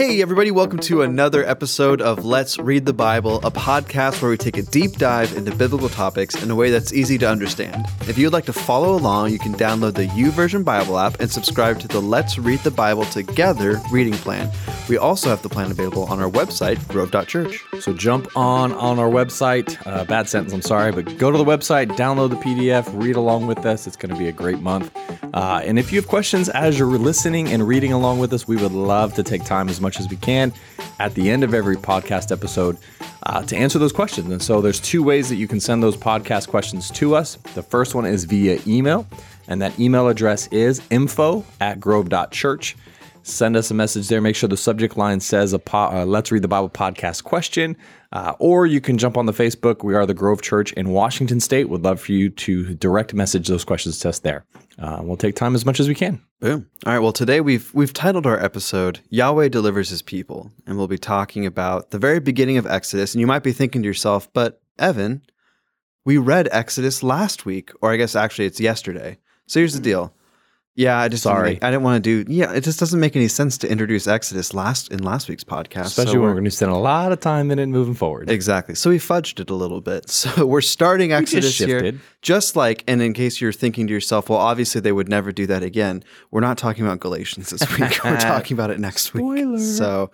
Hey, everybody, welcome to another episode of Let's Read the Bible, a podcast where we take a deep dive into biblical topics in a way that's easy to understand. If you'd like to follow along, you can download the YouVersion Bible app and subscribe to the Let's Read the Bible Together reading plan. We also have the plan available on our website, grove.church. So jump on on our website. Uh, bad sentence, I'm sorry, but go to the website, download the PDF, read along with us. It's going to be a great month. Uh, and if you have questions as you're listening and reading along with us, we would love to take time as much as we can at the end of every podcast episode uh, to answer those questions. And so there's two ways that you can send those podcast questions to us. The first one is via email, and that email address is info at grove.church send us a message there. Make sure the subject line says a po- uh, Let's Read the Bible podcast question. Uh, or you can jump on the Facebook. We are the Grove Church in Washington State. Would love for you to direct message those questions to us there. Uh, we'll take time as much as we can. Boom. All right. Well, today we've we've titled our episode "Yahweh Delivers His People," and we'll be talking about the very beginning of Exodus. And you might be thinking to yourself, "But Evan, we read Exodus last week, or I guess actually it's yesterday." So here's the deal: yeah, I just Sorry. Didn't I didn't want to do. Yeah, it just doesn't make any sense to introduce Exodus last in last week's podcast, Especially so when we're- we're going to spend a lot of time in it moving forward. Exactly. So we fudged it a little bit. So we're starting Exodus here. Just like, and in case you're thinking to yourself, well, obviously they would never do that again. We're not talking about Galatians this week. we're talking about it next week. Spoiler. week. So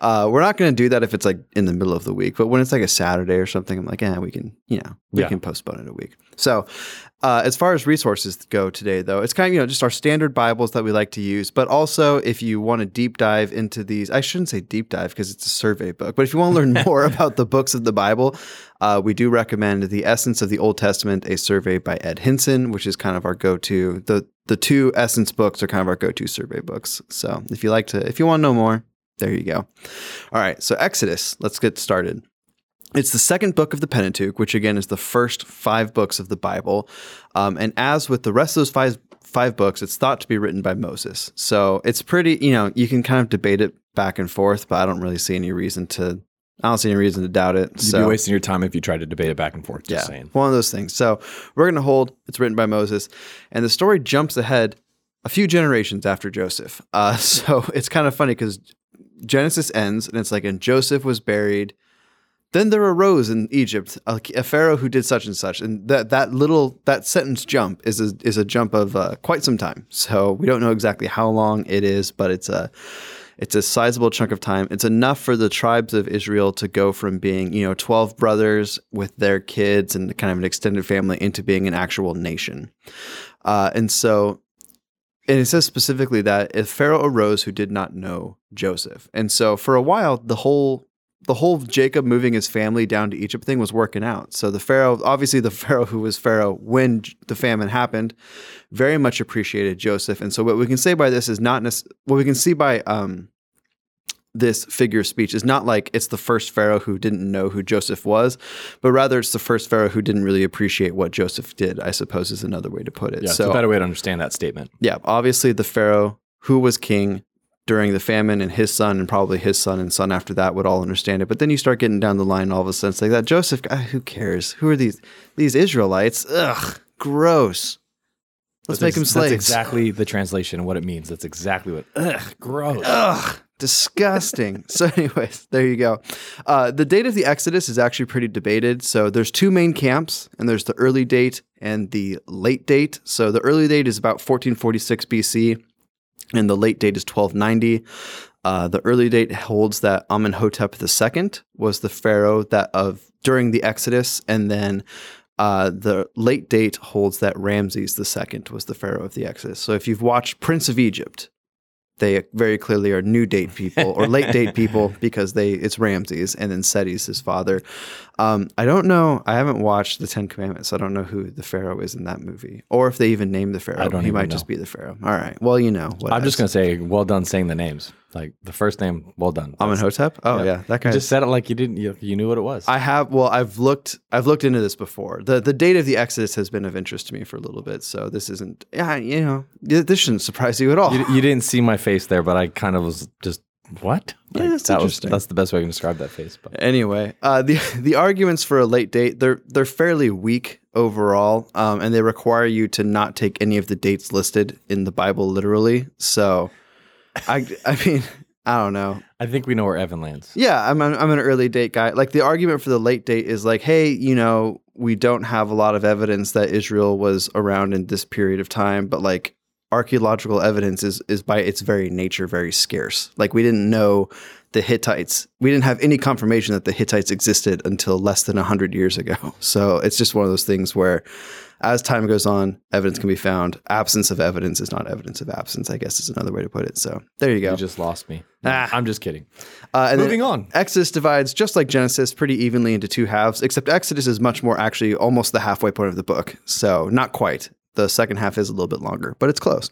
uh, we're not going to do that if it's like in the middle of the week. But when it's like a Saturday or something, I'm like, yeah, we can, you know, we Yeah. can postpone it a week. So uh, as far as resources go today, though, it's kind of, you know, just our standard Bibles that we like to use. But also, if you want to deep dive into these, I shouldn't say deep dive because it's a survey book, but if you want to learn more about the books of the Bible, uh, we do recommend The Essence of the Old Testament, a survey by Ed Hindson, which is kind of our go to. The, the two Essence books are kind of our go to survey books. So if you like to, if you want to know more, there you go. All right. So Exodus, let's get started. It's the second book of the Pentateuch, which again is the first five books of the Bible. Um, and as with the rest of those five five books, it's thought to be written by Moses. So it's pretty, you know, you can kind of debate it back and forth, but I don't really see any reason to. I don't see any reason to doubt it. You'd so be wasting your time if you tried to debate it back and forth. Just saying. one of those things. So we're going to hold it's written by Moses, and the story jumps ahead a few generations after Joseph. Uh, so it's kind of funny because Genesis ends, and it's like, and Joseph was buried. Then there arose in Egypt a, a pharaoh who did such and such, and that that little that sentence jump is a, is a jump of uh, quite some time. So we don't know exactly how long it is, but it's a it's a sizable chunk of time. It's enough for the tribes of Israel to go from being, you know, 12 brothers with their kids and kind of an extended family into being an actual nation. Uh, and so, and it says specifically that if Pharaoh arose who did not know Joseph. And so for a while, the whole the whole Jacob moving his family down to Egypt thing was working out. So the Pharaoh, obviously the Pharaoh who was Pharaoh when the famine happened, very much appreciated Joseph. And so what we can say by this is not what we can see by um, this figure of speech is not like it's the first Pharaoh who didn't know who Joseph was, but rather it's the first Pharaoh who didn't really appreciate what Joseph did. I suppose is another way to put it. Yeah, it's so a better way to understand that statement. yeah, obviously the Pharaoh who was king during the famine and his son and probably his son and son after that would all understand it. But then you start getting down the line, all of a sudden it's like that Joseph guy, who cares? Who are these these Israelites? Ugh, gross. Let's That's make them slaves. That's exactly the translation and what it means. That's exactly what. Ugh, gross. Ugh, disgusting. so, anyways, there you go. Uh, the date of the Exodus is actually pretty debated. So, there's two main camps, and there's the early date and the late date. So, the early date is about 1446 BC, and the late date is 1290. Uh, the early date holds that Amenhotep II was the pharaoh that of during the Exodus, and then uh, the late date holds that Ramses II was the pharaoh of the Exodus. So if you've watched Prince of Egypt, they very clearly are new date people or late date people because they it's Ramses and then Seti's his father. Um, I don't know. I haven't watched the Ten Commandments. So I don't know who the pharaoh is in that movie, or if they even named the pharaoh. I don't he might know. just be the pharaoh. All right. Well, you know. What I'm just gonna say, well done saying the names. Like the first name, well done. Amenhotep. Oh yeah, that guy. You just said it like you didn't. You, you knew what it was. I have well, I've looked I've looked into this before. The the date of the Exodus has been of interest to me for a little bit, so this isn't yeah, you know, this shouldn't surprise you at all. you, you didn't see my face there, but I kind of was just what? Yeah, that's that was interesting. that's the best way I can describe that face. But Anyway, uh, the the arguments for a late date they're they're fairly weak overall, um, and they require you to not take any of the dates listed in the Bible literally. So, I I mean, I don't know. I think we know where Evan lands. Yeah, I'm I'm I'm an early date guy. Like the argument for the late date is like, hey, you know, we don't have a lot of evidence that Israel was around in this period of time, but like archaeological evidence is is by its very nature very scarce. Like we didn't know the Hittites. We didn't have any confirmation that the Hittites existed until less than 100 years ago. So it's just one of those things where as time goes on, evidence can be found. Absence of evidence is not evidence of absence, I guess is another way to put it. So there you go. You just lost me. Ah. I'm just kidding. Uh, and Moving on. Exodus divides just like Genesis pretty evenly into two halves, except Exodus is much more actually almost the halfway point of the book. So not quite. The second half is a little bit longer, but it's close.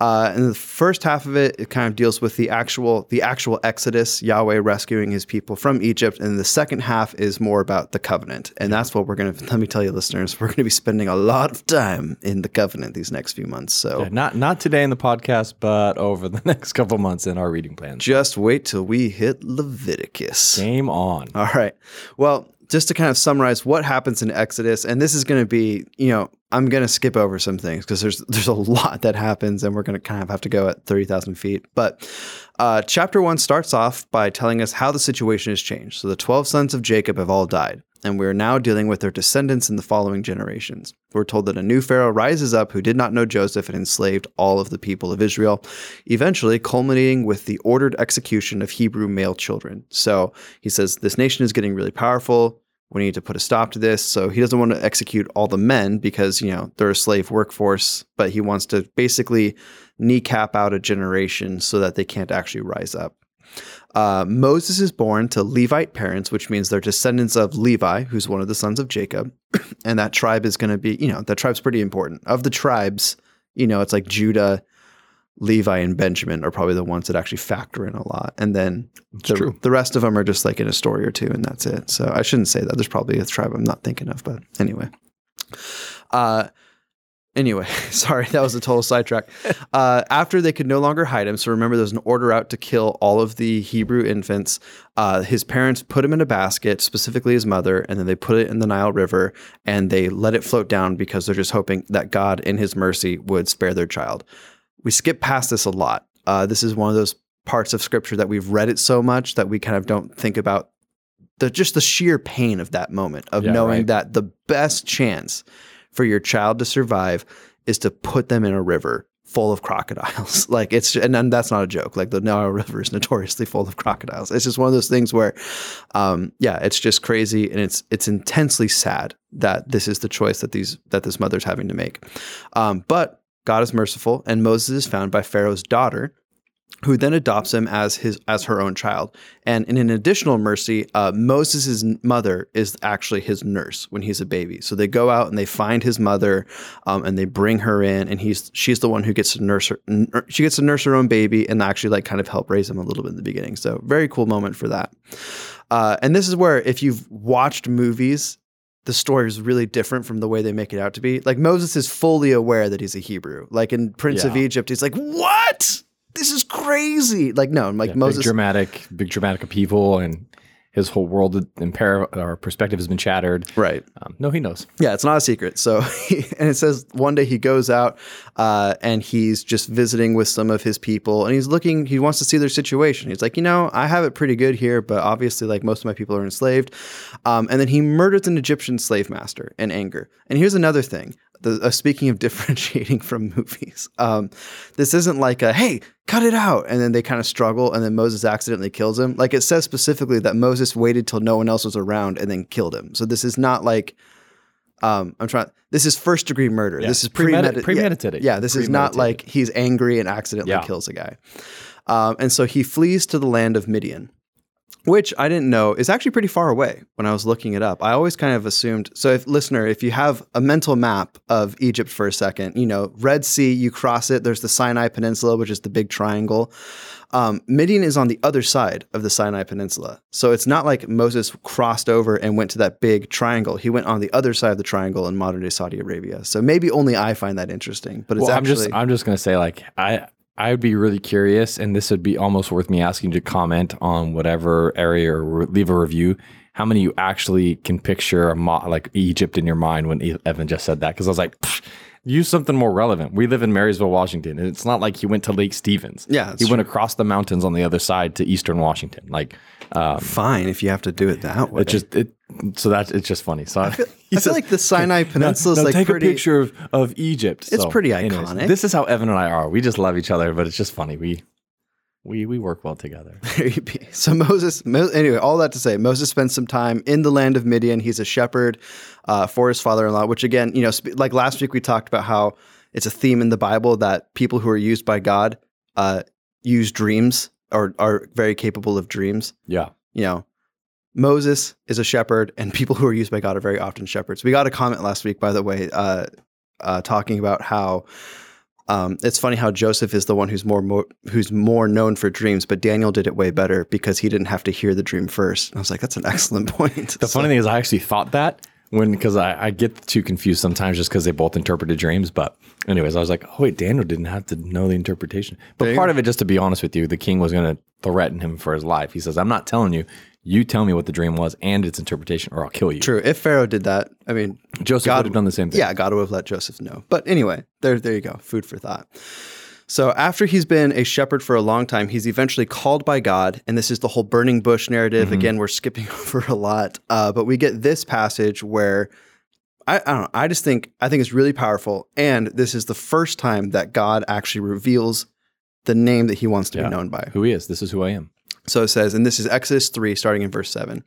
Uh, and the first half of it, it kind of deals with the actual the actual Exodus, Yahweh rescuing His people from Egypt, and the second half is more about the covenant, and that's what we're gonna. Let me tell you, listeners, we're gonna be spending a lot of time in the covenant these next few months. So Yeah, not not today in the podcast, but over the next couple months in our reading plans. just wait till we hit Leviticus. Game on. All right. Well, just to kind of summarize what happens in Exodus, and this is going to be, you know, I'm going to skip over some things because there's there's a lot that happens, and we're going to kind of have to go at thirty thousand feet. But uh, chapter one starts off by telling us how the situation has changed. So the twelve sons of Jacob have all died, and we're now dealing with their descendants in the following generations. We're told that a new pharaoh rises up who did not know Joseph and enslaved all of the people of Israel, eventually culminating with the ordered execution of Hebrew male children. So he says this nation is getting really powerful. We need to put a stop to this. So he doesn't want to execute all the men because, you know, they're a slave workforce, but he wants to basically kneecap out a generation so that they can't actually rise up. Uh, Moses is born to Levite parents, which means they're descendants of Levi, who's one of the sons of Jacob. and that tribe is going to be, you know, that tribe's pretty important. Of the tribes, you know, it's like Judah, Levi, and Benjamin are probably the ones that actually factor in a lot. And then the, the rest of them are just like in a story or two, and that's it. So I shouldn't say that. There's probably a tribe I'm not thinking of, but anyway. Uh, Anyway, sorry, that was a total sidetrack. Uh, after they could no longer hide him, so remember there's an order out to kill all of the Hebrew infants. Uh, his parents put him in a basket, specifically his mother, and then they put it in the Nile River and they let it float down because they're just hoping that God, in his mercy, would spare their child. We skip past this a lot. Uh, this is one of those parts of scripture that we've read it so much that we kind of don't think about the just the sheer pain of that moment of Yeah, knowing right. that the best chance for your child to survive is to put them in a river full of crocodiles. like it's and then that's not a joke. Like the Nile River is notoriously full of crocodiles. It's just one of those things where um yeah, it's just crazy and it's it's intensely sad that this is the choice that these that this mother's having to make. Um but God is merciful and Moses is found by Pharaoh's daughter who then adopts him as his as her own child. And in an additional mercy, uh, Moses' mother is actually his nurse when he's a baby. So they go out and they find his mother, um, and they bring her in, and he's she's the one who gets to nurse her. n- She gets to nurse her own baby and actually like kind of help raise him a little bit in the beginning. So very cool moment for that. Uh, and this is where if you've watched movies. The story is really different from the way they make it out to be. Like Moses is fully aware that he's a Hebrew. Like in Prince of Egypt, he's like, "What? This is crazy!" Like no, like Yeah, Moses big dramatic, big dramatic upheaval, and his whole world and par- or perspective has been shattered. Right. Um, no, he knows. Yeah, it's not a secret. So, he, and it says one day he goes out uh, and he's just visiting with some of his people and he's looking, he wants to see their situation. He's like, you know, I have it pretty good here, but obviously, like most of my people are enslaved. Um, and then he murders an Egyptian slave master in anger. And here's another thing. The, uh, speaking of differentiating from movies, um, this isn't like a hey, cut it out, and then they kind of struggle, and then Moses accidentally kills him. Like it says specifically that Moses waited till no one else was around and then killed him. So this is not like um, I'm trying. This is first degree murder. Yeah. This is Premedi- premeditated. premeditated. Yeah, this is not like he's angry and accidentally Yeah. kills a guy. Um, and so he flees to the land of Midian, which I didn't know is actually pretty far away when I was looking it up. I always kind of assumed. So, if listener, if you have a mental map of Egypt for a second, you know, Red Sea, you cross it. There's the Sinai Peninsula, which is the big triangle. Um, Midian is on the other side of the Sinai Peninsula. So it's not like Moses crossed over and went to that big triangle. He went on the other side of the triangle in modern day Saudi Arabia. So maybe only I find that interesting, but it's Well, I'm actually just I'm just gonna say like I I would be really curious, and this would be almost worth me asking to comment on whatever area or leave a review. How many you actually can picture mo- like Egypt in your mind when Evan just said that? Because I was like, "Pfft, use something more relevant. We live in Marysville, Washington, and it's not like he went to Lake Stevens. Yeah, he that's went across the mountains on the other side to Eastern Washington. Like, um, Fine if you have to do it that way. it just it. So that's it's just funny. So I feel like the Sinai Peninsula is no, like take pretty. a picture of, of Egypt. It's So, pretty anyways, iconic. this is how Evan and I are. We just love each other, but it's just funny. We we we work well together. There you be. So Moses, Mo, anyway, all that to say, Moses spends some time in the land of Midian. He's a shepherd uh, for his father-in-law, which again, you know, sp- like last week we talked about how it's a theme in the Bible that people who are used by God uh, use dreams or are very capable of dreams. Yeah. You know, Moses is a shepherd, and people who are used by God are very often shepherds. We got a comment last week, by the way, uh, uh, talking about how um, it's funny how Joseph is the one who's more, more who's more known for dreams, but Daniel did it way better because he didn't have to hear the dream first. And I was like, that's an excellent point. The funny thing is, I actually thought that when because I, I get too confused sometimes just because they both interpreted dreams. But anyways, I was like, oh wait, Daniel didn't have to know the interpretation. But you part of it, just to be honest with you, the king was going to threaten him for his life. He says, I'm not telling you. You tell me what the dream was and its interpretation, or I'll kill you. True. If Pharaoh did that, I mean, Joseph God- would have done the same thing. Yeah, God would have let Joseph know. But anyway, there, there you go. Food for thought. So after he's been a shepherd for a long time, he's eventually called by God, and this is the whole burning bush narrative. Again, we're skipping over a lot, uh, but we get this passage where I, I don't know. I just think I think it's really powerful, and this is the first time that God actually reveals the name that He wants to Yeah. be known by. Who he is? This is who I am. So it says, and this is Exodus 3, starting in verse 7.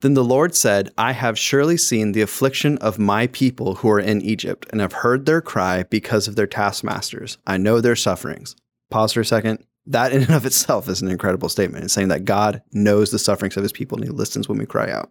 Then the Lord said, I have surely seen the affliction of my people who are in Egypt, and have heard their cry because of their taskmasters. I know their sufferings. Pause for a second. That in and of itself is an incredible statement. It's saying that God knows the sufferings of his people and he listens when we cry out.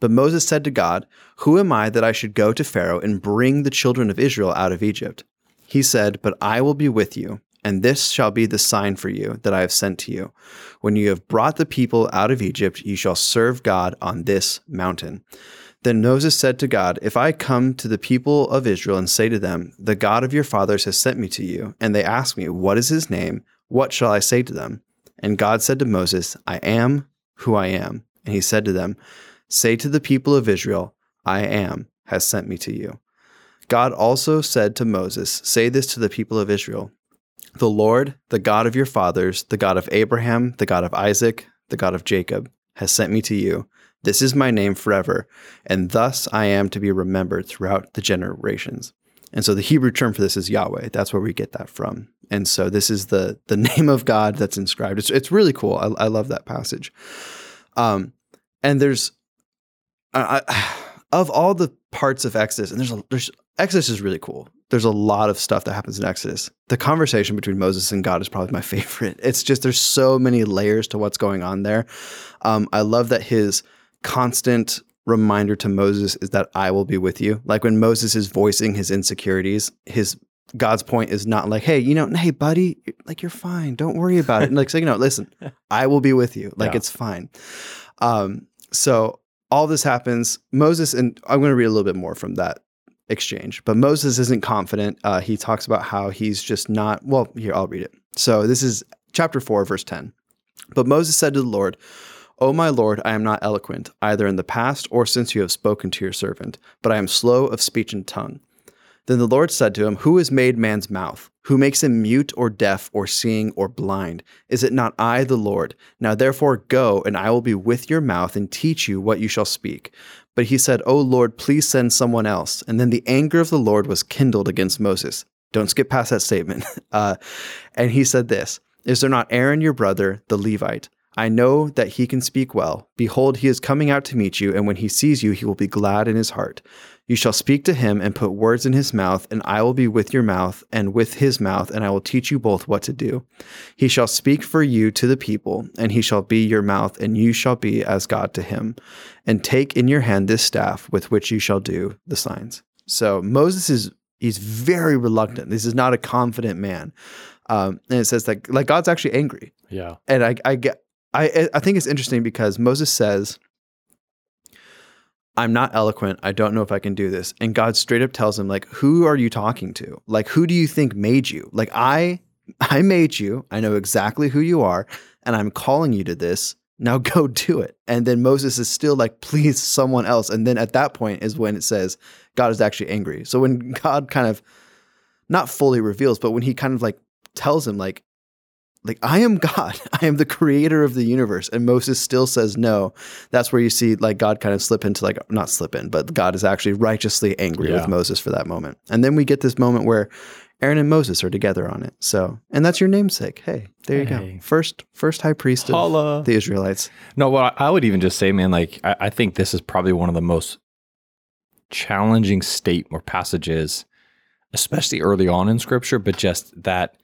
But Moses said to God, Who am I that I should go to Pharaoh and bring the children of Israel out of Egypt? He said, But I will be with you, and this shall be the sign for you that I have sent to you. When you have brought the people out of Egypt, you shall serve God on this mountain. Then Moses said to God, If I come to the people of Israel and say to them, The God of your fathers has sent me to you, and they ask me, What is his name? What shall I say to them? And God said to Moses, I am who I am. And he said to them, Say to the people of Israel, I am has sent me to you. God also said to Moses, Say this to the people of Israel The Lord, the God of your fathers, the God of Abraham, the God of Isaac, the God of Jacob, has sent me to you. This is my name forever, and thus I am to be remembered throughout the generations. And so the Hebrew term for this is Yahweh. That's where we get that from. And so this is the the name of God that's inscribed. It's it's really cool. I, I love that passage. Um, and there's I, I, of all the parts of Exodus, and there's a, there's Exodus is really cool. There's a lot of stuff that happens in Exodus. The conversation between Moses and God is probably my favorite. It's just there's so many layers to what's going on there. Um, I love that his constant reminder to Moses is that I will be with you. Like when Moses is voicing his insecurities, his God's point is not like, hey, you know, hey, buddy, like you're fine. Don't worry about it. And like saying, no, listen, I will be with you. Like Yeah. it's fine. Um, so all this happens. Moses, and I'm going to read a little bit more from that exchange, but Moses isn't confident. Uh, he talks about how he's just not, well, here, I'll read it. So this is chapter 4, verse 10. But Moses said to the Lord, O my Lord, I am not eloquent, either in the past or since you have spoken to your servant, but I am slow of speech and tongue. Then the Lord said to him, Who has made man's mouth? Who makes him mute or deaf or seeing or blind? Is it not I, the Lord? Now therefore go, and I will be with your mouth and teach you what you shall speak. But he said, O Lord, please send someone else. And then the anger of the Lord was kindled against Moses. Don't skip past that statement. Uh, and he said this Is there not Aaron your brother, the Levite? I know that he can speak well. Behold, he is coming out to meet you, and when he sees you, he will be glad in his heart. You shall speak to him and put words in his mouth, and I will be with your mouth and with his mouth, and I will teach you both what to do. He shall speak for you to the people, and he shall be your mouth, and you shall be as God to him. And take in your hand this staff with which you shall do the signs. So Moses is He's very reluctant. This is not a confident man. Um, and it says that like God's actually angry. Yeah. And I, I get, I, I think it's interesting because Moses says, I'm not eloquent. I don't know if I can do this. And God straight up tells him, like, who are you talking to? Like, who do you think made you? Like, I, I made you. I know exactly who you are, and I'm calling you to this. Now go do it. And then Moses is still like, please, someone else. And then at that point is when it says God is actually angry. So when God kind of not fully reveals, but when he kind of like tells him, like, like I am God, I am the creator of the universe, and Moses still says no. That's where you see like God kind of slip into like not slip in, but God is actually righteously angry Yeah. with Moses for that moment. And then we get this moment where Aaron and Moses are together on it. So, and that's your namesake. Hey, there you go. First, first high priest of Holla. the Israelites. No, well, I would even just say, man, like I, I think this is probably one of the most challenging state or passages, especially early on in Scripture, but just that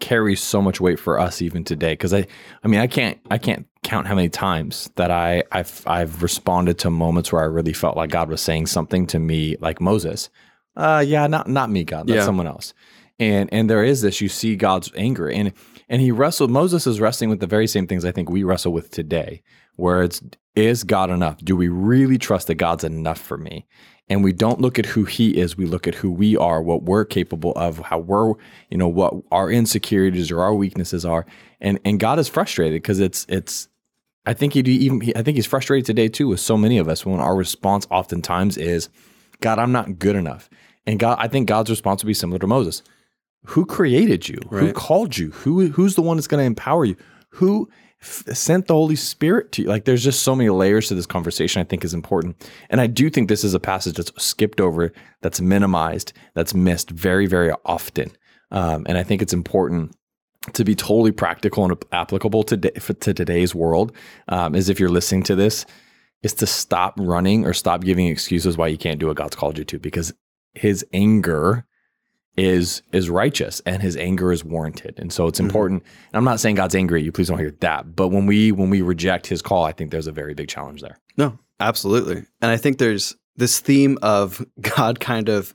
carries so much weight for us even today. Because I, I mean, I can't, I can't count how many times that I, I've, I've responded to moments where I really felt like God was saying something to me, like Moses. Uh, yeah, not, not me, God, that's Yeah. someone else. And and there is this. You see God's anger, and and he wrestled. Moses is wrestling with the very same things I think we wrestle with today, where it's is God enough? Do we really trust that God's enough for me? And we don't look at who He is. We look at who we are, what we're capable of, how we're, you know, what our insecurities or our weaknesses are. And and God is frustrated because it's it's. I think he'd even. I think he's frustrated today too with so many of us when our response oftentimes is, "God, I'm not good enough." And God, I think God's response would be similar to Moses who created you? Who called you? Who who's the one that's going to empower you? Who f- sent the holy spirit to you? Like there's just so many layers to this conversation i think is important. And i do think this is a passage that's skipped over that's minimized that's missed very very often. Um, and i think it's important to be totally practical and applicable to, to today's world um, is if you're listening to this is to stop running or stop giving excuses why you can't do what god's called you to because his anger is is righteous and his anger is warranted. And so it's Mhm. important. And I'm not saying God's angry at you, please don't hear that. But when we when we reject his call, I think there's a very big challenge there. No, absolutely. And I think there's this theme of God kind of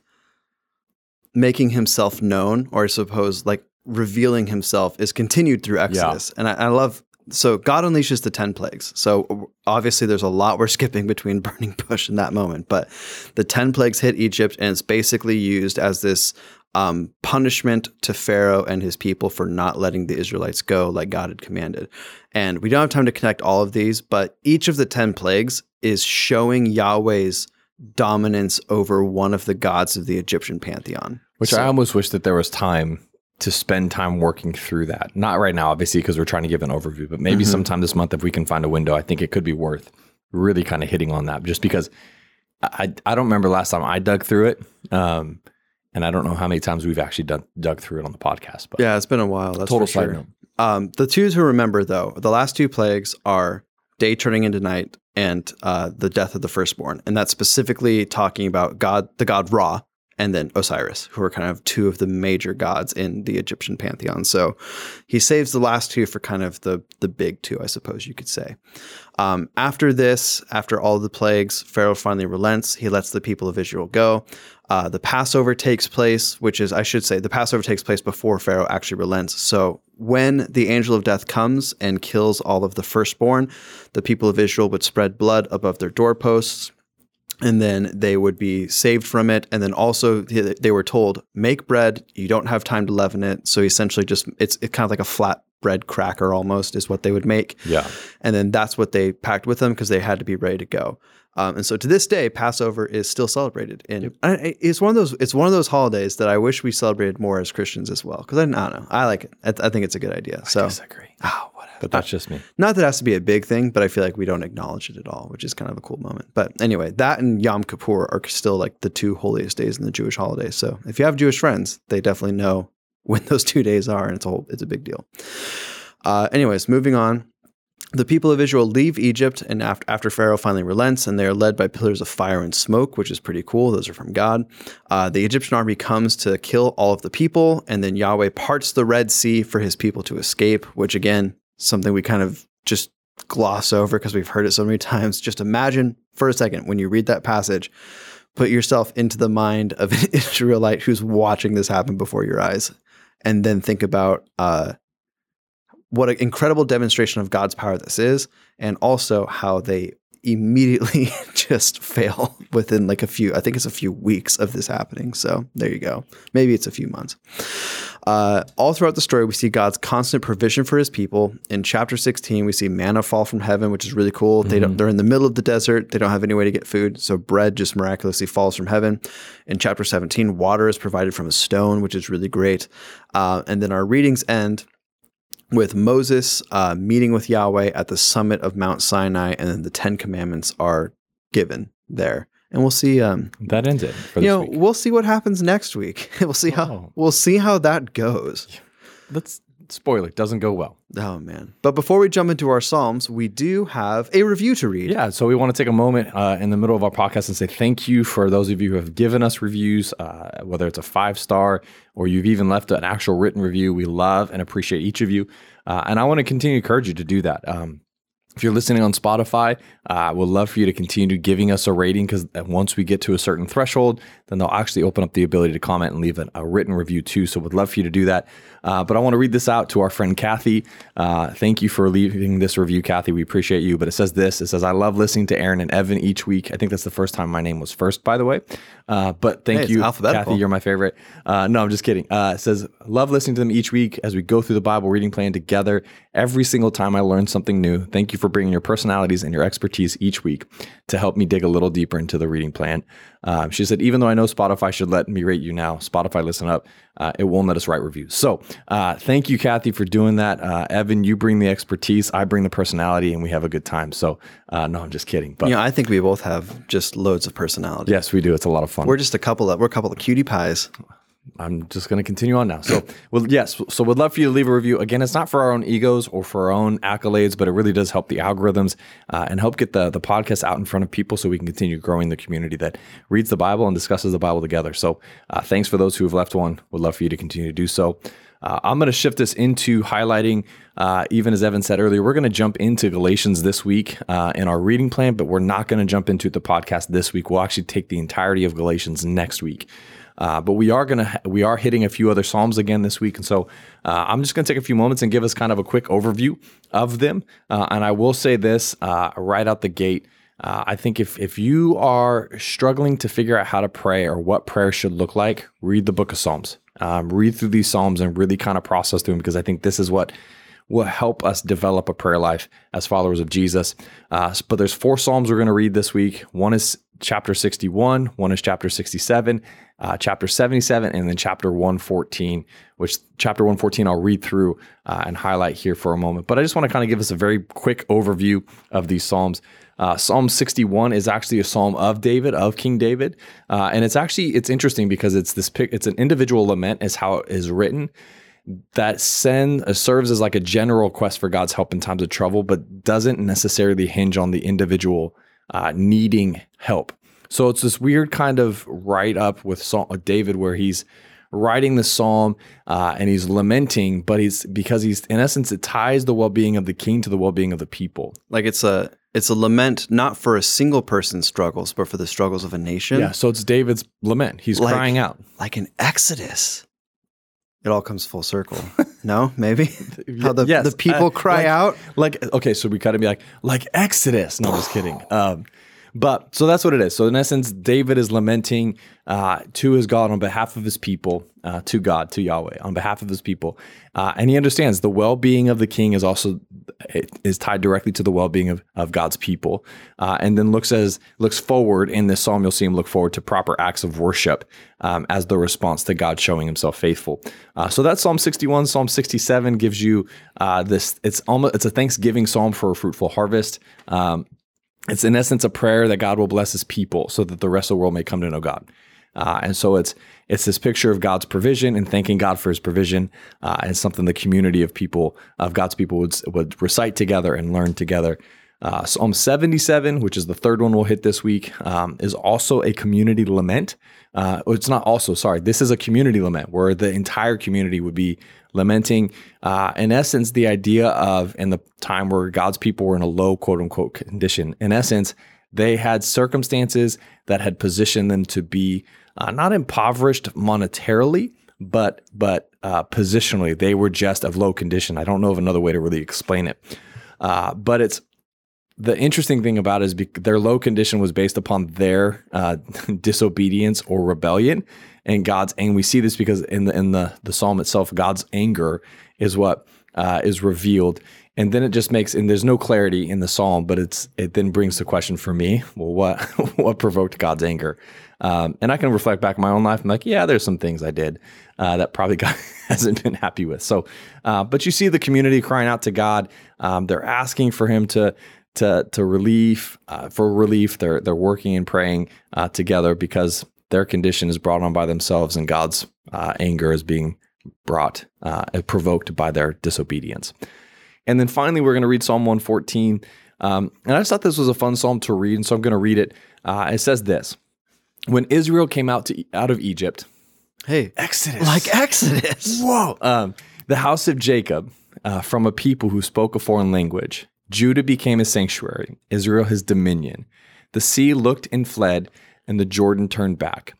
making himself known, or I suppose like revealing himself, is continued through Exodus. And I, I love so God unleashes the 10 plagues. So obviously, there's a lot we're skipping between burning bush and that moment, but the 10 plagues hit Egypt, and it's basically used as this um, punishment to Pharaoh and his people for not letting the Israelites go like God had commanded. And we don't have time to connect all of these, but each of the 10 plagues is showing Yahweh's dominance over one of the gods of the Egyptian pantheon. Which So- I almost wish that there was time to spend time working through that. Not right now, obviously, because we're trying to give an overview, but maybe Mhm. sometime this month if we can find a window, I think it could be worth really kind of hitting on that just because I, I don't remember last time I dug through it. Um, and I don't know how many times we've actually dug, dug through it on the podcast, but yeah, it's been a while. That's total side sure. note. Um, the two to remember, though, the last two plagues are day turning into night and uh, the death of the firstborn, and that's specifically talking about God, the god Ra, and then Osiris, who are kind of two of the major gods in the Egyptian pantheon. So he saves the last two for kind of the the big two, I suppose you could say. Um, after this, after all the plagues, Pharaoh finally relents. He lets the people of Israel go. Uh, the Passover takes place, which is, I should say, the Passover takes place before Pharaoh actually relents. So when the angel of death comes and kills all of the firstborn, the people of Israel would spread blood above their doorposts. And then they would be saved from it. And then also they were told, make bread. You don't have time to leaven it. So essentially, just it's, it's kind of like a flat bread cracker almost is what they would make Yeah. and then that's what they packed with them because they had to be ready to go. Um, and so to this day, Passover is still celebrated, and I- it's one of those it's one of those holidays that I wish we celebrated more as Christians as well. Because I, I don't know, I like it. I, th- I think it's a good idea. So, I disagree. oh, whatever. But that's just me. Not that it has to be a big thing, but I feel like we don't acknowledge it at all, which is kind of a cool moment. But anyway, that and Yom Kippur are still like the two holiest days in the Jewish holidays. So if you have Jewish friends, they definitely know when those two days are, and it's a whole, it's a big deal. Uh, anyways, moving on. The people of Israel leave Egypt, and after, Pharaoh finally relents, and they are led by pillars of fire and smoke, which is pretty cool. Those are from God. Uh, the Egyptian army comes to kill all of the people, and then Yahweh parts the Red Sea for his people to escape, which again, something we kind of just gloss over because we've heard it so many times. Just imagine for a second when you read that passage, put yourself into the mind of an Israelite who's watching this happen before your eyes, and then think about uh, what an incredible demonstration of God's power this is, and also how they immediately just fail within like a few i think it's a few weeks of this happening so there you go. Maybe it's a few months uh, all throughout the story we see god's constant provision for his people. In chapter 16 we see manna fall from heaven which is really cool. They don't, they're in the middle of the desert. They don't have any way to get food so bread just miraculously falls from heaven. In chapter 17 water is provided from a stone which is really great. Uh, and then our readings end with Moses uh, meeting with Yahweh at the summit of Mount Sinai, and then the Ten Commandments are given there. And we'll see. Um, That ends it for you know, week. we'll see what happens next week. we'll see how Oh. we'll see how that goes. Let's spoil it. Doesn't go well. Oh man! But before we jump into our psalms, we do have a review to read. Yeah, so we want to take a moment uh, in the middle of our podcast and say thank you for those of you who have given us reviews, uh, whether it's a five star or you've even left an actual written review. We love and appreciate each of you. Uh, and I want to continue to encourage you to do that. Um, if you're listening on Spotify, uh, we'd love for you to continue giving us a rating because once we get to a certain threshold, then they'll actually open up the ability to comment and leave a, a written review too. So we'd love for you to do that. Uh, but I want to read this out to our friend Kathy. Uh, thank you for leaving this review, Kathy. We appreciate you. But it says this: It says, "I love listening to Aaron and Evan each week. I think that's the first time my name was first, by the way. Uh, but thank Hey, you. Kathy. You're my favorite. Uh, no, I'm just kidding. Uh, it says, love listening to them each week as we go through the Bible reading plan together. Every single time I learn something new. Thank you for bringing your personalities and your expertise each week to help me dig a little deeper into the reading plan. Um, she said, even though I know Spotify should let me rate you now, Spotify, listen up. Uh, it won't let us write reviews. So uh, thank you, Kathy, for doing that. Uh, Evan, you bring the expertise, I bring the personality, and we have a good time. So uh, no, I'm just kidding. But You know, I think we both have just loads of personality. yes, we do. It's a lot of fun. We're just a couple of we're a couple of cutie pies. I'm just going to continue on now. So, well, yes. So, we'd love for you to leave a review. Again, it's not for our own egos or for our own accolades, but it really does help the algorithms uh, and help get the the podcast out in front of people, so we can continue growing the community that reads the Bible and discusses the Bible together. So, uh, thanks for those who have left one. Would love for you to continue to do so. Uh, I'm going to shift this into highlighting, uh, even as Evan said earlier, we're going to jump into Galatians this week uh, in our reading plan, but we're not going to jump into the podcast this week. We'll actually take the entirety of Galatians next week. Uh, but we are gonna we are hitting a few other psalms again this week, and so uh, I'm just gonna take a few moments and give us kind of a quick overview of them. Uh, and I will say this uh, right out the gate: uh, I think if if you are struggling to figure out how to pray or what prayer should look like, read the Book of Psalms. Um, read through these psalms and really kind of process through them because I think this is what will help us develop a prayer life as followers of Jesus. Uh, but there's four Psalms we're going to read this week. One is chapter 61, one is chapter 67, uh, chapter 77, and then chapter 114, which chapter 114 I'll read through uh, and highlight here for a moment. But I just want to kind of give us a very quick overview of these Psalms. Uh, psalm 61 is actually a psalm of David, of King David, uh, and it's actually it's interesting because it's this pic, it's an individual lament, is how it is written that send uh, serves as like a general quest for God's help in times of trouble, but doesn't necessarily hinge on the individual uh, needing help. So it's this weird kind of write up with with David where he's writing the psalm uh, and he's lamenting, but he's because he's in essence it ties the well being of the king to the well being of the people. Like it's a it's a lament not for a single person's struggles, but for the struggles of a nation. Yeah, so it's David's lament. He's Like- crying out. Like an Exodus. It all comes full circle. no, maybe how the Yes, the people uh, cry like- out. like okay so we gotta be like like exodus no i'm just kidding um but so that's what it is. So in essence david is lamenting uh, to his god on behalf of his people uh, to god to yahweh on behalf of his people. Uh, and he understands the well-being of the king is also is tied directly to the well-being of, of god's people. Uh, and then looks as looks forward in this psalm. You'll see him look forward to proper acts of worship um, as the response to god showing himself faithful. Uh, so that's psalm 61 psalm 67 gives you uh, this it's almost it's a thanksgiving psalm for a fruitful harvest. Um, it's in essence a prayer that God will bless His people, so that the rest of the world may come to know God. Uh, and so it's it's this picture of God's provision and thanking God for His provision, uh, and something the community of people of God's people would would recite together and learn together. Uh, Psalm 77, which is the third one we'll hit this week, um, is also a community lament. Uh, it's not also, sorry, this is a community lament where the entire community would be lamenting. Uh, in essence, the idea of in the time where God's people were in a low quote unquote condition, in essence, They had circumstances that had positioned them to be uh, not impoverished monetarily, but but uh, positionally they were just of low condition. I don't know of another way to really explain it, uh, but it's the interesting thing about it is their low condition was based upon their uh, disobedience or rebellion, and God's and we see this because in the in the the psalm itself, God's anger is what uh, is revealed, and then it just makes and there's no clarity in the psalm, but it's it then brings the question for me, well, what what provoked God's anger? Um, and I can reflect back my own life. I'm like, yeah, there's some things I did uh, that probably God hasn't been happy with. So, uh, but you see the community crying out to God. Um, they're asking for Him to to to relief uh, for relief. They're they're working and praying uh, together because their condition is brought on by themselves, and God's uh, anger is being brought uh, provoked by their disobedience. And then finally, we're going to read Psalm 114. Um, and I just thought this was a fun psalm to read, and so I'm going to read it. it says this when Israel came out to out of Egypt. Hey, Exodus, like Exodus. Whoa! Um, the house of Jacob, uh, from a people who spoke a foreign language. Judah became a sanctuary. Israel his dominion. The sea looked and fled, and the Jordan turned back.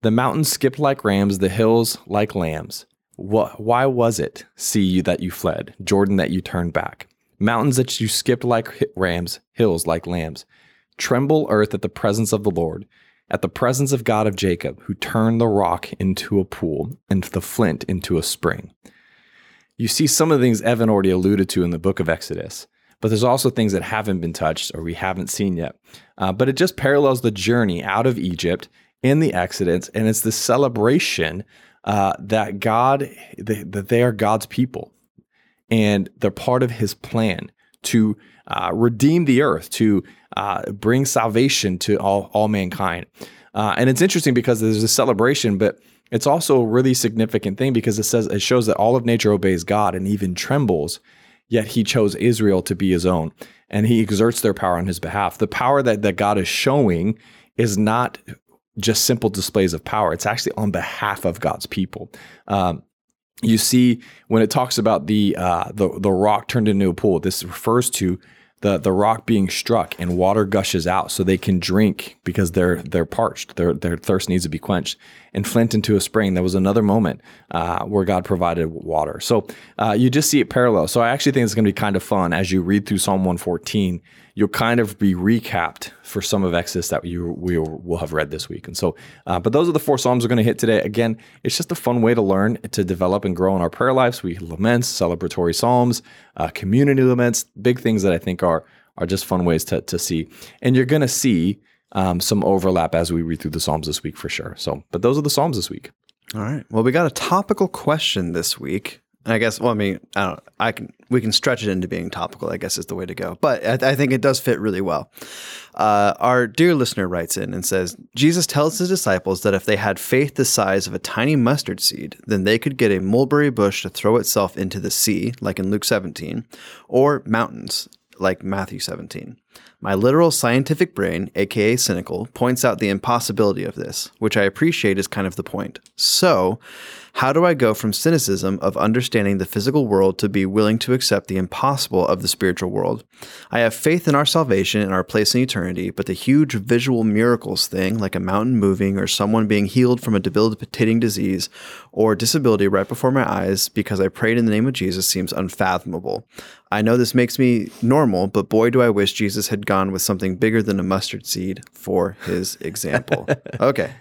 The mountains skipped like rams, the hills like lambs. Why was it, see you, that you fled, Jordan, that you turned back? Mountains that you skipped like rams, hills like lambs. Tremble, earth, at the presence of the Lord at the presence of God of Jacob, who turned the rock into a pool and the flint into a spring. You see some of the things Evan already alluded to in the book of Exodus, but there's also things that haven't been touched or we haven't seen yet. Uh, but it just parallels the journey out of Egypt in the Exodus, and it's the celebration uh, that God, that they are God's people, and they're part of His plan to uh, redeem the earth, to uh, bring salvation to all, all mankind. Uh, and it's interesting because there's a celebration, but it's also a really significant thing because it says it shows that all of nature obeys God and even trembles, yet he chose Israel to be his own. And he exerts their power on his behalf. The power that, that God is showing is not just simple displays of power, it's actually on behalf of God's people. Um, you see when it talks about the uh, the the rock turned into a pool. This refers to the the rock being struck and water gushes out so they can drink because they're they're parched. Their their thirst needs to be quenched. And flint into a spring. There was another moment uh, where God provided water. So uh, you just see it parallel. So I actually think it's going to be kind of fun as you read through Psalm 114 you'll kind of be recapped for some of Exodus that you we will have read this week. And so, uh, but those are the four psalms we're going to hit today. Again, it's just a fun way to learn to develop and grow in our prayer lives. We laments, celebratory psalms, uh, community laments, big things that I think are are just fun ways to to see. And you're going to see um, some overlap as we read through the psalms this week for sure. So, but those are the psalms this week. All right. Well, we got a topical question this week. I guess. Well, I mean, I don't. I can. We can stretch it into being topical. I guess is the way to go. But I, I think it does fit really well. Uh, our dear listener writes in and says, Jesus tells his disciples that if they had faith the size of a tiny mustard seed, then they could get a mulberry bush to throw itself into the sea, like in Luke 17, or mountains, like Matthew 17. My literal scientific brain, aka cynical, points out the impossibility of this, which I appreciate is kind of the point. So, how do I go from cynicism of understanding the physical world to be willing to accept the impossible of the spiritual world? I have faith in our salvation and our place in eternity, but the huge visual miracles thing, like a mountain moving or someone being healed from a debilitating disease or disability right before my eyes because I prayed in the name of Jesus, seems unfathomable. I know this makes me normal, but boy, do I wish Jesus had gone with something bigger than a mustard seed for his example. okay.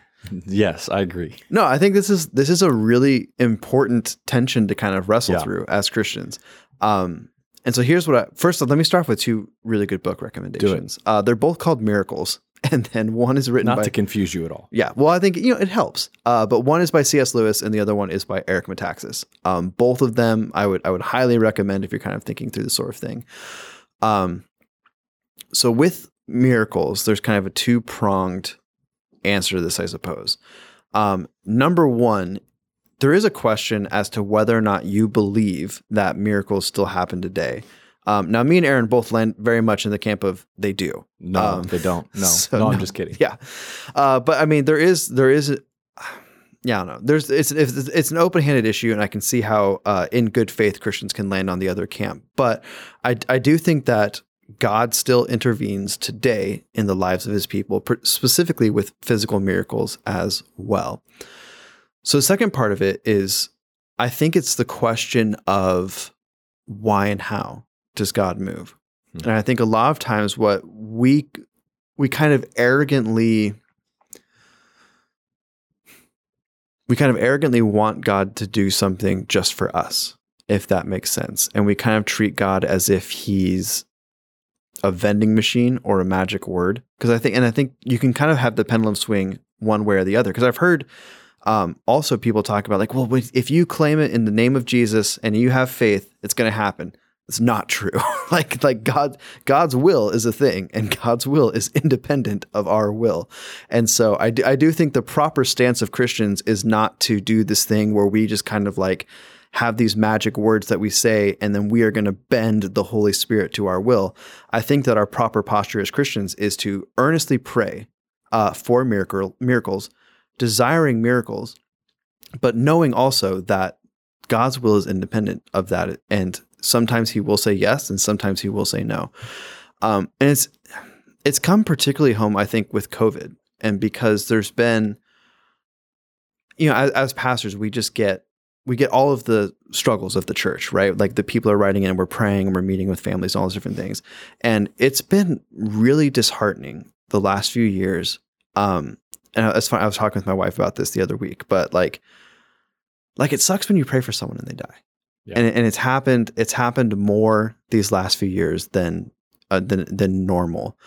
Yes, I agree. No, I think this is this is a really important tension to kind of wrestle Yeah. through as Christians. Um, and so here's what I first let me start with two really good book recommendations. Uh, they're both called Miracles, and then one is written Not by to confuse you at all. yeah. Well, I think you know it helps. Uh, but one is by C.S. Lewis, and the other one is by Eric Metaxas. Um, both of them, I would I would highly recommend if you're kind of thinking through this sort of thing. Um, so with miracles, there's kind of a two pronged answer to this, I suppose. Um, number one, there is a question as to whether or not you believe that miracles still happen today. Um, now, me and Aaron both land very much in the camp of they do. No, Um, they don't. No, so no, I'm no. just kidding. Yeah, uh, but I mean, there is there is, yeah, I don't know. There's it's it's, it's an open handed issue, and I can see how uh, in good faith Christians can land on the other camp. But I I do think that God still intervenes today in the lives of his people, specifically with physical miracles as well. So, the second part of it is I think it's the question of why and how does God move? Hmm. And I think a lot of times what we we kind of arrogantly we kind of arrogantly want God to do something just for us, if that makes sense. And we kind of treat God as if he's a vending machine or a magic word. Because I think, and I think you can kind of have the pendulum swing one way or the other. Because I've heard um, also people talk about like, well, if you claim it in the name of Jesus and you have faith, it's going to happen. It's not true. like like God God's will is a thing and God's will is independent of our will. And so I do, I do think the proper stance of Christians is not to do this thing where we just kind of like have these magic words that we say and then we are going to bend the Holy Spirit to our will. I think that our proper posture as Christians is to earnestly pray uh, for miracle, miracles, desiring miracles, but knowing also that God's will is independent of that and sometimes he will say yes and sometimes he will say no. Um, and it's it's come particularly home, I think, with COVID, and because there's been, you know, as, as pastors, we just get we get all of the struggles of the church, right? Like the people are writing in, we're praying, and we're meeting with families, all those different things, and it's been really disheartening the last few years. Um, and it's fun. I was talking with my wife about this the other week, but like, like it sucks when you pray for someone and they die. Yeah. And, and it's happened it's happened more these last few years than uh, than than normal.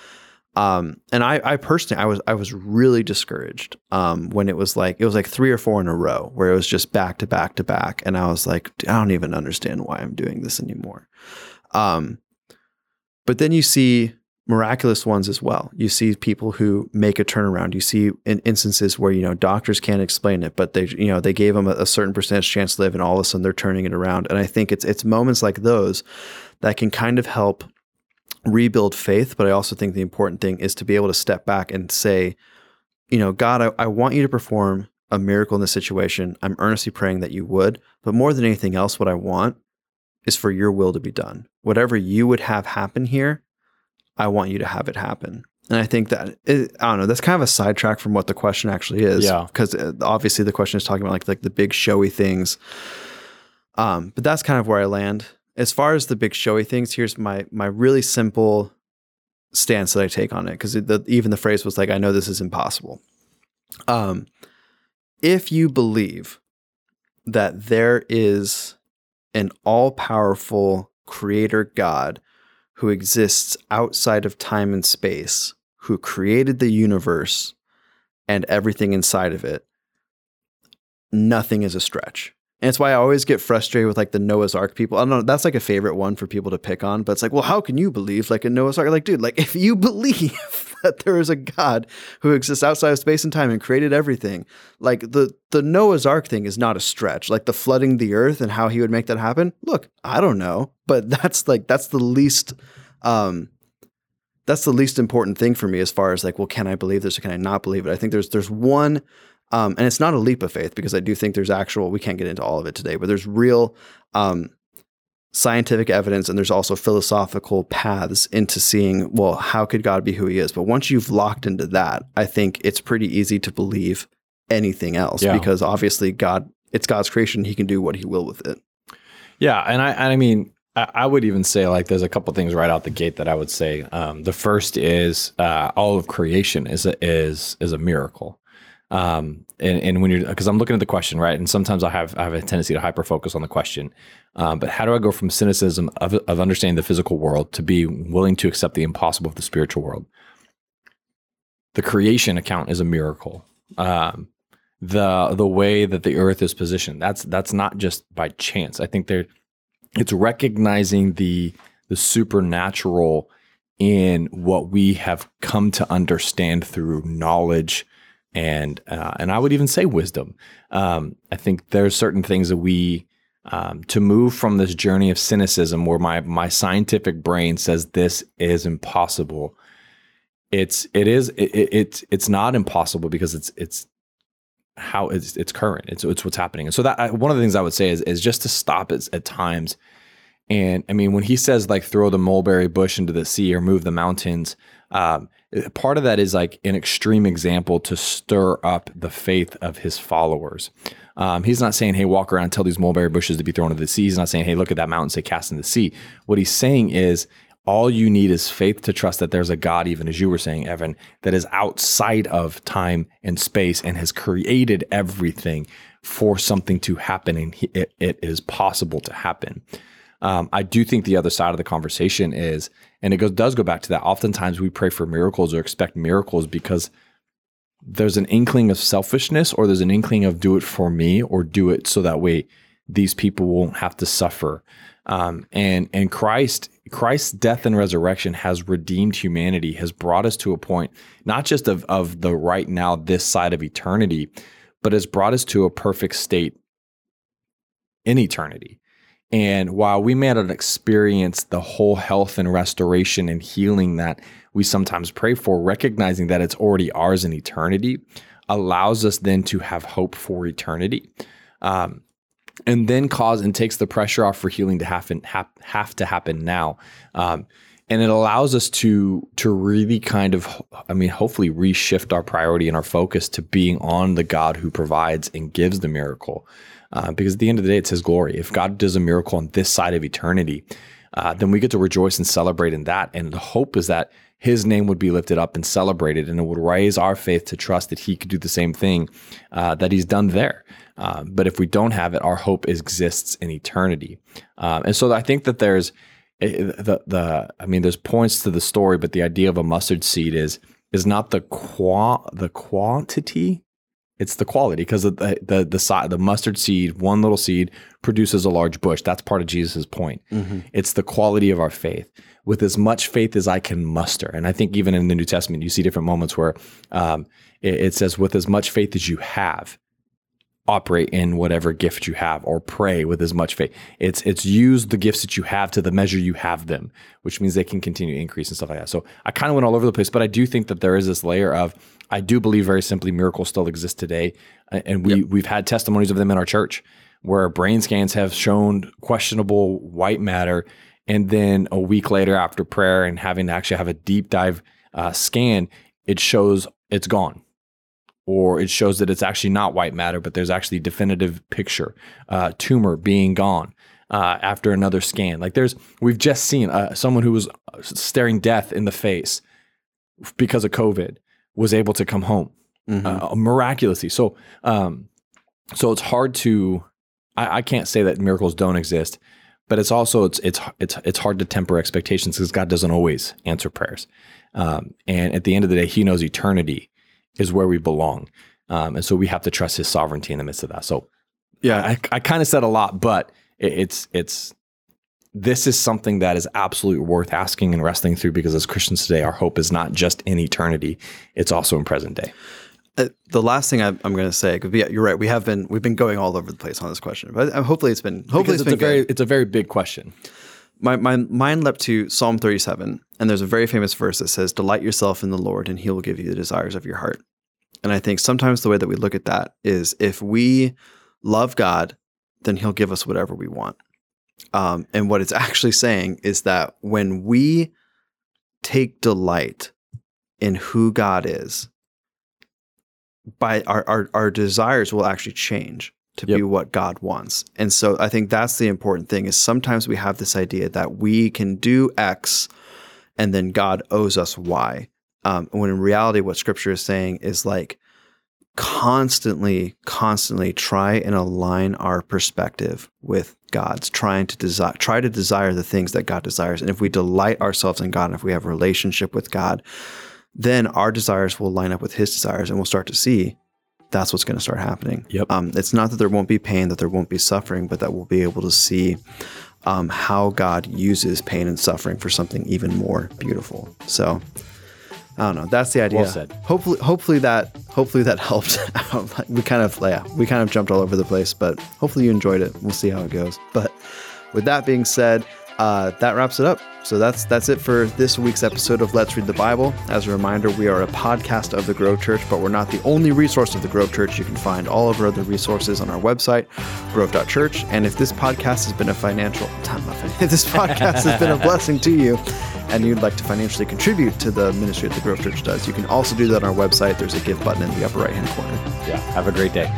Um, and I, I personally, I was, I was really discouraged um, when it was like, it was like three or four in a row where it was just back to back to back, and I was like, I don't even understand why I'm doing this anymore. Um, but then you see miraculous ones as well. You see people who make a turnaround. You see in instances where you know doctors can't explain it, but they you know they gave them a, a, certain percentage chance to live, and all of a sudden they're turning it around. And I think it's it's moments like those that can kind of help rebuild faith. But I also think the important thing is to be able to step back and say, you know, God, I, I want you to perform a miracle in this situation. I'm earnestly praying that you would. But more than anything else, what I want is for your will to be done. Whatever you would have happen here, I want you to have it happen. And I think that it, I don't know. That's kind of a sidetrack from what the question actually is. Yeah. Because uh, obviously the question is talking about like like the big showy things. Um, but that's kind of where I land. As far as the big showy things, here's my my really simple stance that I take on it. Because even the phrase was like, "I know this is impossible." Um, if you believe that there is an all powerful creator God who exists outside of time and space, who created the universe and everything inside of it, nothing is a stretch. And it's why I always get frustrated with like the Noah's Ark people. I don't know, that's like a favorite one for people to pick on, but it's like, well, how can you believe like in Noah's Ark? Like, dude, like if you believe that there is a God who exists outside of space and time and created everything, like the the Noah's Ark thing is not a stretch. Like the flooding the earth and how he would make that happen. Look, I don't know, but that's like that's the least um that's the least important thing for me as far as like, well, can I believe this or can I not believe it? I think there's there's one um, and it's not a leap of faith because I do think there's actual, we can't get into all of it today, but there's real um, scientific evidence and there's also philosophical paths into seeing, well, how could God be who he is? But once you've locked into that, I think it's pretty easy to believe anything else yeah. because obviously God, it's God's creation. He can do what he will with it. Yeah. And I, I mean, I would even say like there's a couple things right out the gate that I would say. Um, the first is uh, all of creation is a, is is a miracle. Um, and, and when you're, because I'm looking at the question, right? And sometimes I have, I have a tendency to hyper focus on the question. Um, but how do I go from cynicism of, of understanding the physical world to be willing to accept the impossible of the spiritual world? The creation account is a miracle. Um, the the way that the earth is positioned that's that's not just by chance. I think there, it's recognizing the the supernatural in what we have come to understand through knowledge and uh, and I would even say wisdom. Um, I think there's certain things that we um, to move from this journey of cynicism, where my my scientific brain says this is impossible. It's it is it, it, it's it's not impossible because it's it's how it's it's current. It's it's what's happening. And so that I, one of the things I would say is is just to stop at, at times And I mean, when he says like throw the mulberry bush into the sea or move the mountains, um, part of that is like an extreme example to stir up the faith of his followers. Um, he's not saying, hey, walk around tell these mulberry bushes to be thrown into the sea. He's not saying, hey, look at that mountain, say cast in the sea. What he's saying is, all you need is faith to trust that there's a God, even as you were saying, Evan, that is outside of time and space and has created everything for something to happen, and it, it is possible to happen. Um, I do think the other side of the conversation is, and it goes does go back to that. Oftentimes we pray for miracles or expect miracles because there's an inkling of selfishness or there's an inkling of do it for me or do it so that way these people won't have to suffer. Um, and and Christ Christ's death and resurrection has redeemed humanity, has brought us to a point not just of of the right now this side of eternity, but has brought us to a perfect state in eternity. And while we may not experience the whole health and restoration and healing that we sometimes pray for, recognizing that it's already ours in eternity allows us then to have hope for eternity. Um, and then cause and takes the pressure off for healing to happen have, have to happen now. Um, and it allows us to to really kind of i mean hopefully reshift our priority and our focus to being on the god who provides and gives the miracle uh, because at the end of the day, it's His glory. If God does a miracle on this side of eternity, uh, then we get to rejoice and celebrate in that. And the hope is that His name would be lifted up and celebrated, and it would raise our faith to trust that He could do the same thing uh, that He's done there. Uh, but if we don't have it, our hope exists in eternity. Um, and so I think that there's eh, the the I mean, there's points to the story, but the idea of a mustard seed is is not the qua the quantity it's the quality because the the the side the mustard seed, one little seed produces a large bush. That's part of Jesus' point. Mm-hmm. It's the quality of our faith. With as much faith as I can muster, and I think even in the New Testament, you see different moments where um, it, it says, "With as much faith as you have, operate in whatever gift you have or pray with as much faith. It's it's use the gifts that you have to the measure you have them, which means they can continue to increase and stuff like that. So I kind of went all over the place, but I do think that there is this layer of I do believe very simply miracles still exist today, and we yep. we've had testimonies of them in our church where brain scans have shown questionable white matter, and then a week later after prayer and having to actually have a deep dive uh, scan, it shows it's gone. Or it shows that it's actually not white matter, but there's actually definitive picture, uh, tumor being gone. Uh, after another scan. Like there's, we've just seen uh, someone who was staring death in the face because of COVID was able to come home mm-hmm. uh, miraculously. So, um, so it's hard to. I, I, can't say that miracles don't exist, but it's also it's it's it's it's hard to temper expectations because God doesn't always answer prayers. Um, and at the end of the day, He knows eternity is where we belong, um, and so we have to trust His sovereignty in the midst of that. So, yeah, I, I kind of said a lot, but it, it's it's this is something that is absolutely worth asking and wrestling through because as Christians today, our hope is not just in eternity; it's also in present day. Uh, the last thing I, am going to say, because yeah, you're right, we have been we've been going all over the place on this question, but uh, hopefully it's been hopefully it's, it's been a very it's a very big question. My, my mind leapt to Psalm 37, and there's a very famous verse that says, "Delight yourself in the Lord, and He will give you the desires of your heart." And I think sometimes the way that we look at that is if we love God, then He'll give us whatever we want. Um, and what it's actually saying is that when we take delight in who God is, by our, our, our desires will actually change to yep. be what God wants. And so I think that's the important thing is sometimes we have this idea that we can do X and then God owes us Y. Um, when in reality, what scripture is saying is like, constantly, constantly try and align our perspective with God's, trying to desire, try to desire the things that God desires. And if we delight ourselves in God, and if we have a relationship with God, then our desires will line up with His desires, and we'll start to see that's what's going to start happening. Yep. Um, it's not that there won't be pain, that there won't be suffering, but that we'll be able to see um, how God uses pain and suffering for something even more beautiful. So, I don't know. That's the idea. Well said. Hopefully, hopefully that hopefully that helped. we kind of yeah, we kind of jumped all over the place, but hopefully you enjoyed it. We'll see how it goes. But with that being said, uh, that wraps it up. So that's that's it for this week's episode of Let's Read the Bible. As a reminder, we are a podcast of the Grove Church, but we're not the only resource of the Grove Church. You can find all of our other resources on our website, grove.church. And if this podcast has been a financial, if this podcast has been a blessing to you and you'd like to financially contribute to the ministry that the Grove Church does, you can also do that on our website. There's a give button in the upper right hand corner. Yeah. Have a great day.